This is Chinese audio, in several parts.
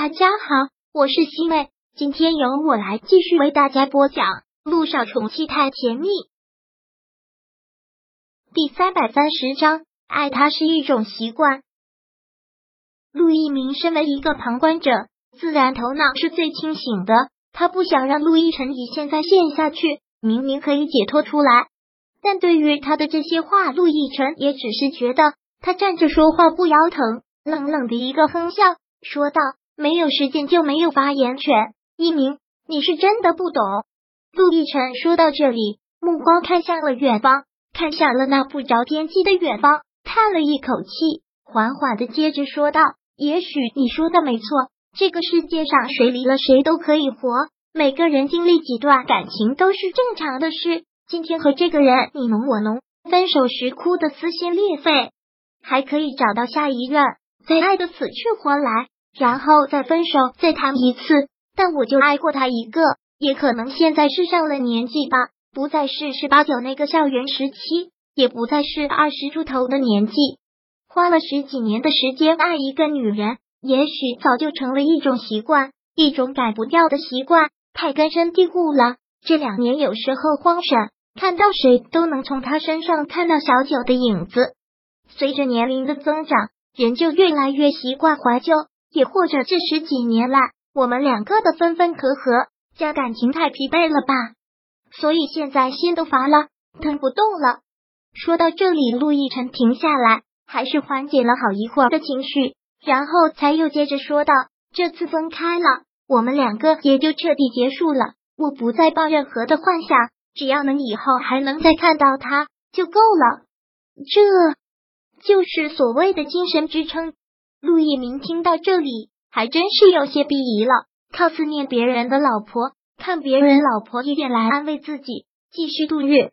大家好，我是西妹，今天由我来继续为大家播讲《陆少宠妻太甜蜜》第三百三十章。爱他是一种习惯。陆一鸣身为一个旁观者，自然头脑是最清醒的。他不想让陆亦辰以现在陷下去，明明可以解脱出来，但对于他的这些话，陆亦辰也只是觉得他站着说话不腰疼，冷冷的一个哼笑，说道。没有时间就没有发言权。一鸣，你是真的不懂。陆亦辰说到这里，目光看向了远方，看向了那不着边际的远方，叹了一口气，缓缓的接着说道：“也许你说的没错，这个世界上谁离了谁都可以活，每个人经历几段感情都是正常的事。今天和这个人你侬我侬，分手时哭的撕心裂肺，还可以找到下一任，再爱的死去活来。”然后再分手，再谈一次。但我就爱过他一个，也可能现在是上了年纪吧，不再是十八九那个校园时期，也不再是二十出头的年纪。花了十几年的时间爱一个女人，也许早就成了一种习惯，一种改不掉的习惯，太根深蒂固了。这两年有时候慌神，看到谁都能从他身上看到小九的影子。随着年龄的增长，人就越来越习惯怀旧。也或者这十几年来，我们两个的分分合合，加感情太疲惫了吧？所以现在心都乏了，疼不动了。说到这里，陆亦辰停下来，还是缓解了好一会儿的情绪，然后才又接着说道：“这次分开了，我们两个也就彻底结束了。我不再抱任何的幻想，只要能以后还能再看到他就够了。这就是所谓的精神支撑。”陆一鸣听到这里，还真是有些鄙夷了。靠思念别人的老婆，看别人老婆一眼来安慰自己，继续度日。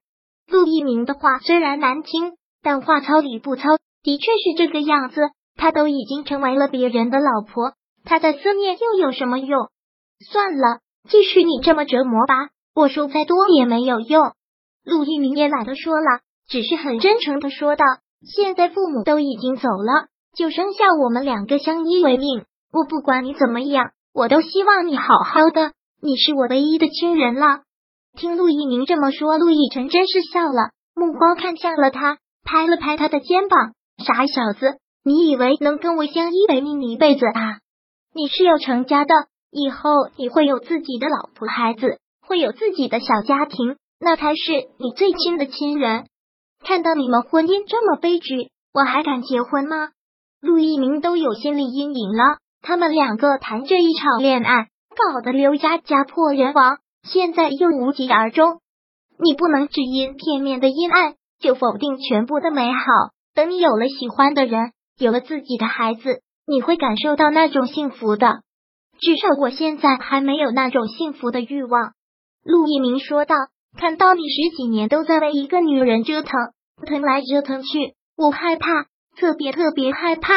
陆一鸣的话虽然难听，但话糙理不糙，的确是这个样子。他都已经成为了别人的老婆，他的思念又有什么用？算了，继续你这么折磨吧，我说再多也没有用。陆一鸣也懒得说了，只是很真诚的说道：“现在父母都已经走了。”就剩下我们两个相依为命。我不管你怎么样，我都希望你好好的。你是我唯一的亲人了。听陆一鸣这么说，陆亦辰真是笑了，目光看向了他，拍了拍他的肩膀：“傻小子，你以为能跟我相依为命一辈子啊？你是要成家的，以后你会有自己的老婆孩子，会有自己的小家庭，那才是你最亲的亲人。看到你们婚姻这么悲剧，我还敢结婚吗？”陆一鸣都有心理阴影了，他们两个谈这一场恋爱，搞得刘家家破人亡，现在又无疾而终。你不能只因片面的因爱就否定全部的美好。等你有了喜欢的人，有了自己的孩子，你会感受到那种幸福的。至少我现在还没有那种幸福的欲望。陆一鸣说道：“看到你十几年都在为一个女人折腾，疼来折腾去，我害怕。”特别特别害怕，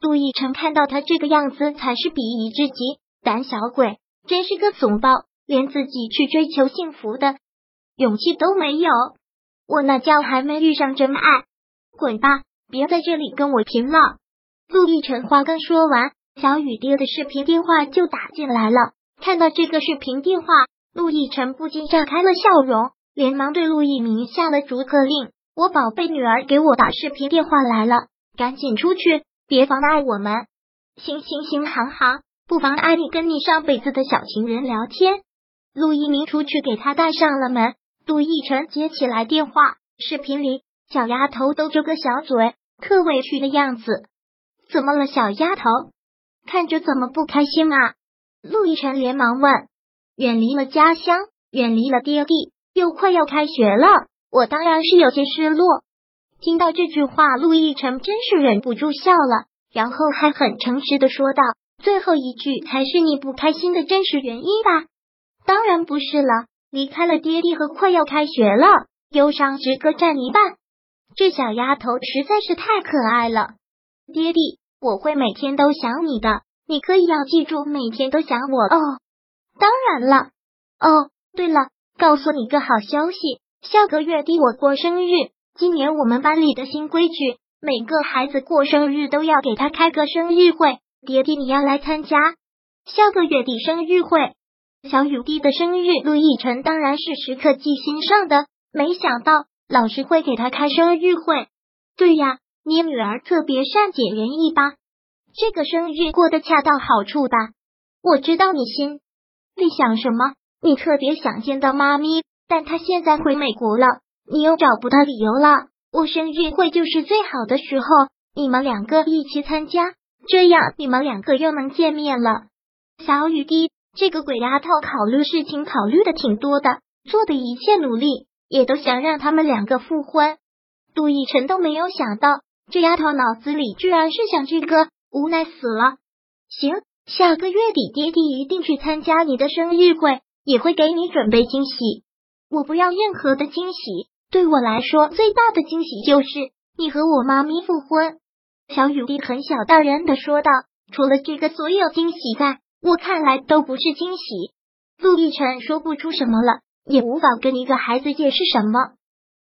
陆亦辰看到他这个样子，才是鄙夷至极，胆小鬼，真是个怂包，连自己去追求幸福的勇气都没有。我那叫还没遇上真爱，滚吧，别在这里跟我贫了。陆亦辰话刚说完，小雨爹的视频电话就打进来了。看到这个视频电话，陆亦辰不禁绽开了笑容，连忙对陆一鸣下了逐客令。我宝贝女儿给我打视频电话来了，赶紧出去，别妨碍我们。行行行，行行，不妨碍你跟你上辈子的小情人聊天。陆一鸣出去给他带上了门，陆亦辰接起来电话，视频里小丫头嘟着个小嘴，特委屈的样子。怎么了，小丫头？看着怎么不开心啊？陆亦辰连忙问。远离了家乡，远离了爹地，又快要开学了。我当然是有些失落。听到这句话，陆亦辰真是忍不住笑了，然后还很诚实的说道：“最后一句才是你不开心的真实原因吧？”“当然不是了，离开了爹地和快要开学了，忧伤值各占一半。”这小丫头实在是太可爱了。爹地，我会每天都想你的，你可以要记住每天都想我哦。当然了。哦，对了，告诉你个好消息。下个月底我过生日，今年我们班里的新规矩，每个孩子过生日都要给他开个生日会，爹地你要来参加，下个月底生日会，小雨滴的生日，陆亦辰当然是时刻记心上的。没想到老师会给他开生日会。对呀，你女儿特别善解人意吧？这个生日过得恰到好处吧？我知道你心里想什么，你特别想见到妈咪，但他现在回美国了，你又找不到理由了。我生日会就是最好的时候，你们两个一起参加，这样你们两个又能见面了。小雨滴，这个鬼丫头考虑事情考虑的挺多的，做的一切努力也都想让他们两个复婚。杜奕晨都没有想到，这丫头脑子里居然是想这个，无奈死了。行，下个月底爹爹一定去参加你的生日会，也会给你准备惊喜。我不要任何的惊喜。对我来说，最大的惊喜就是你和我妈咪复婚。小雨滴很小大人的说道：“除了这个，所有惊喜在我看来都不是惊喜。”陆亦辰说不出什么了，也无法跟一个孩子解释什么。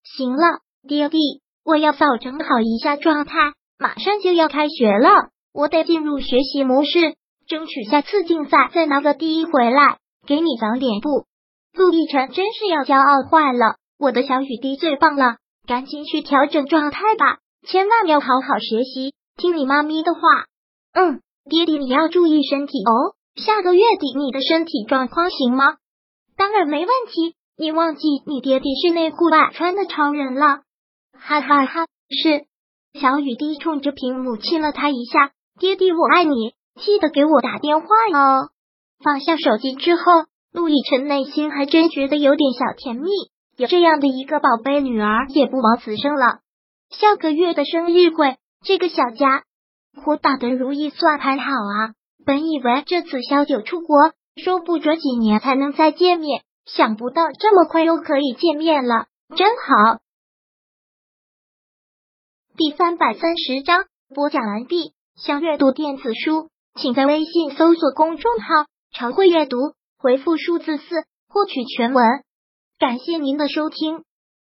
行了，爹地，我要调整好一下状态，马上就要开学了，我得进入学习模式，争取下次竞赛再拿个第一回来，给你长脸部。陆亦辰真是要骄傲坏了。我的小雨滴最棒了，赶紧去调整状态吧，千万要好好学习，听你妈咪的话。嗯，爹爹你要注意身体哦。下个月底你的身体状况行吗？当然没问题。你忘记你爹爹是内裤外穿的超人了？哈哈哈，是。小雨滴冲着屏幕亲了他一下，爹爹我爱你，记得给我打电话哦。放下手机之后，陆亦辰内心还真觉得有点小甜蜜。有这样的一个宝贝女儿，也不枉此生了。下个月的生日会，这个小家伙打的如意算盘好啊！本以为这次小九出国，说不准几年才能再见面，想不到这么快又可以见面了，真好。第三百三十章播讲完毕。想阅读电子书，请在微信搜索公众号“常会阅读”，回复数字四获取全文。感谢您的收听。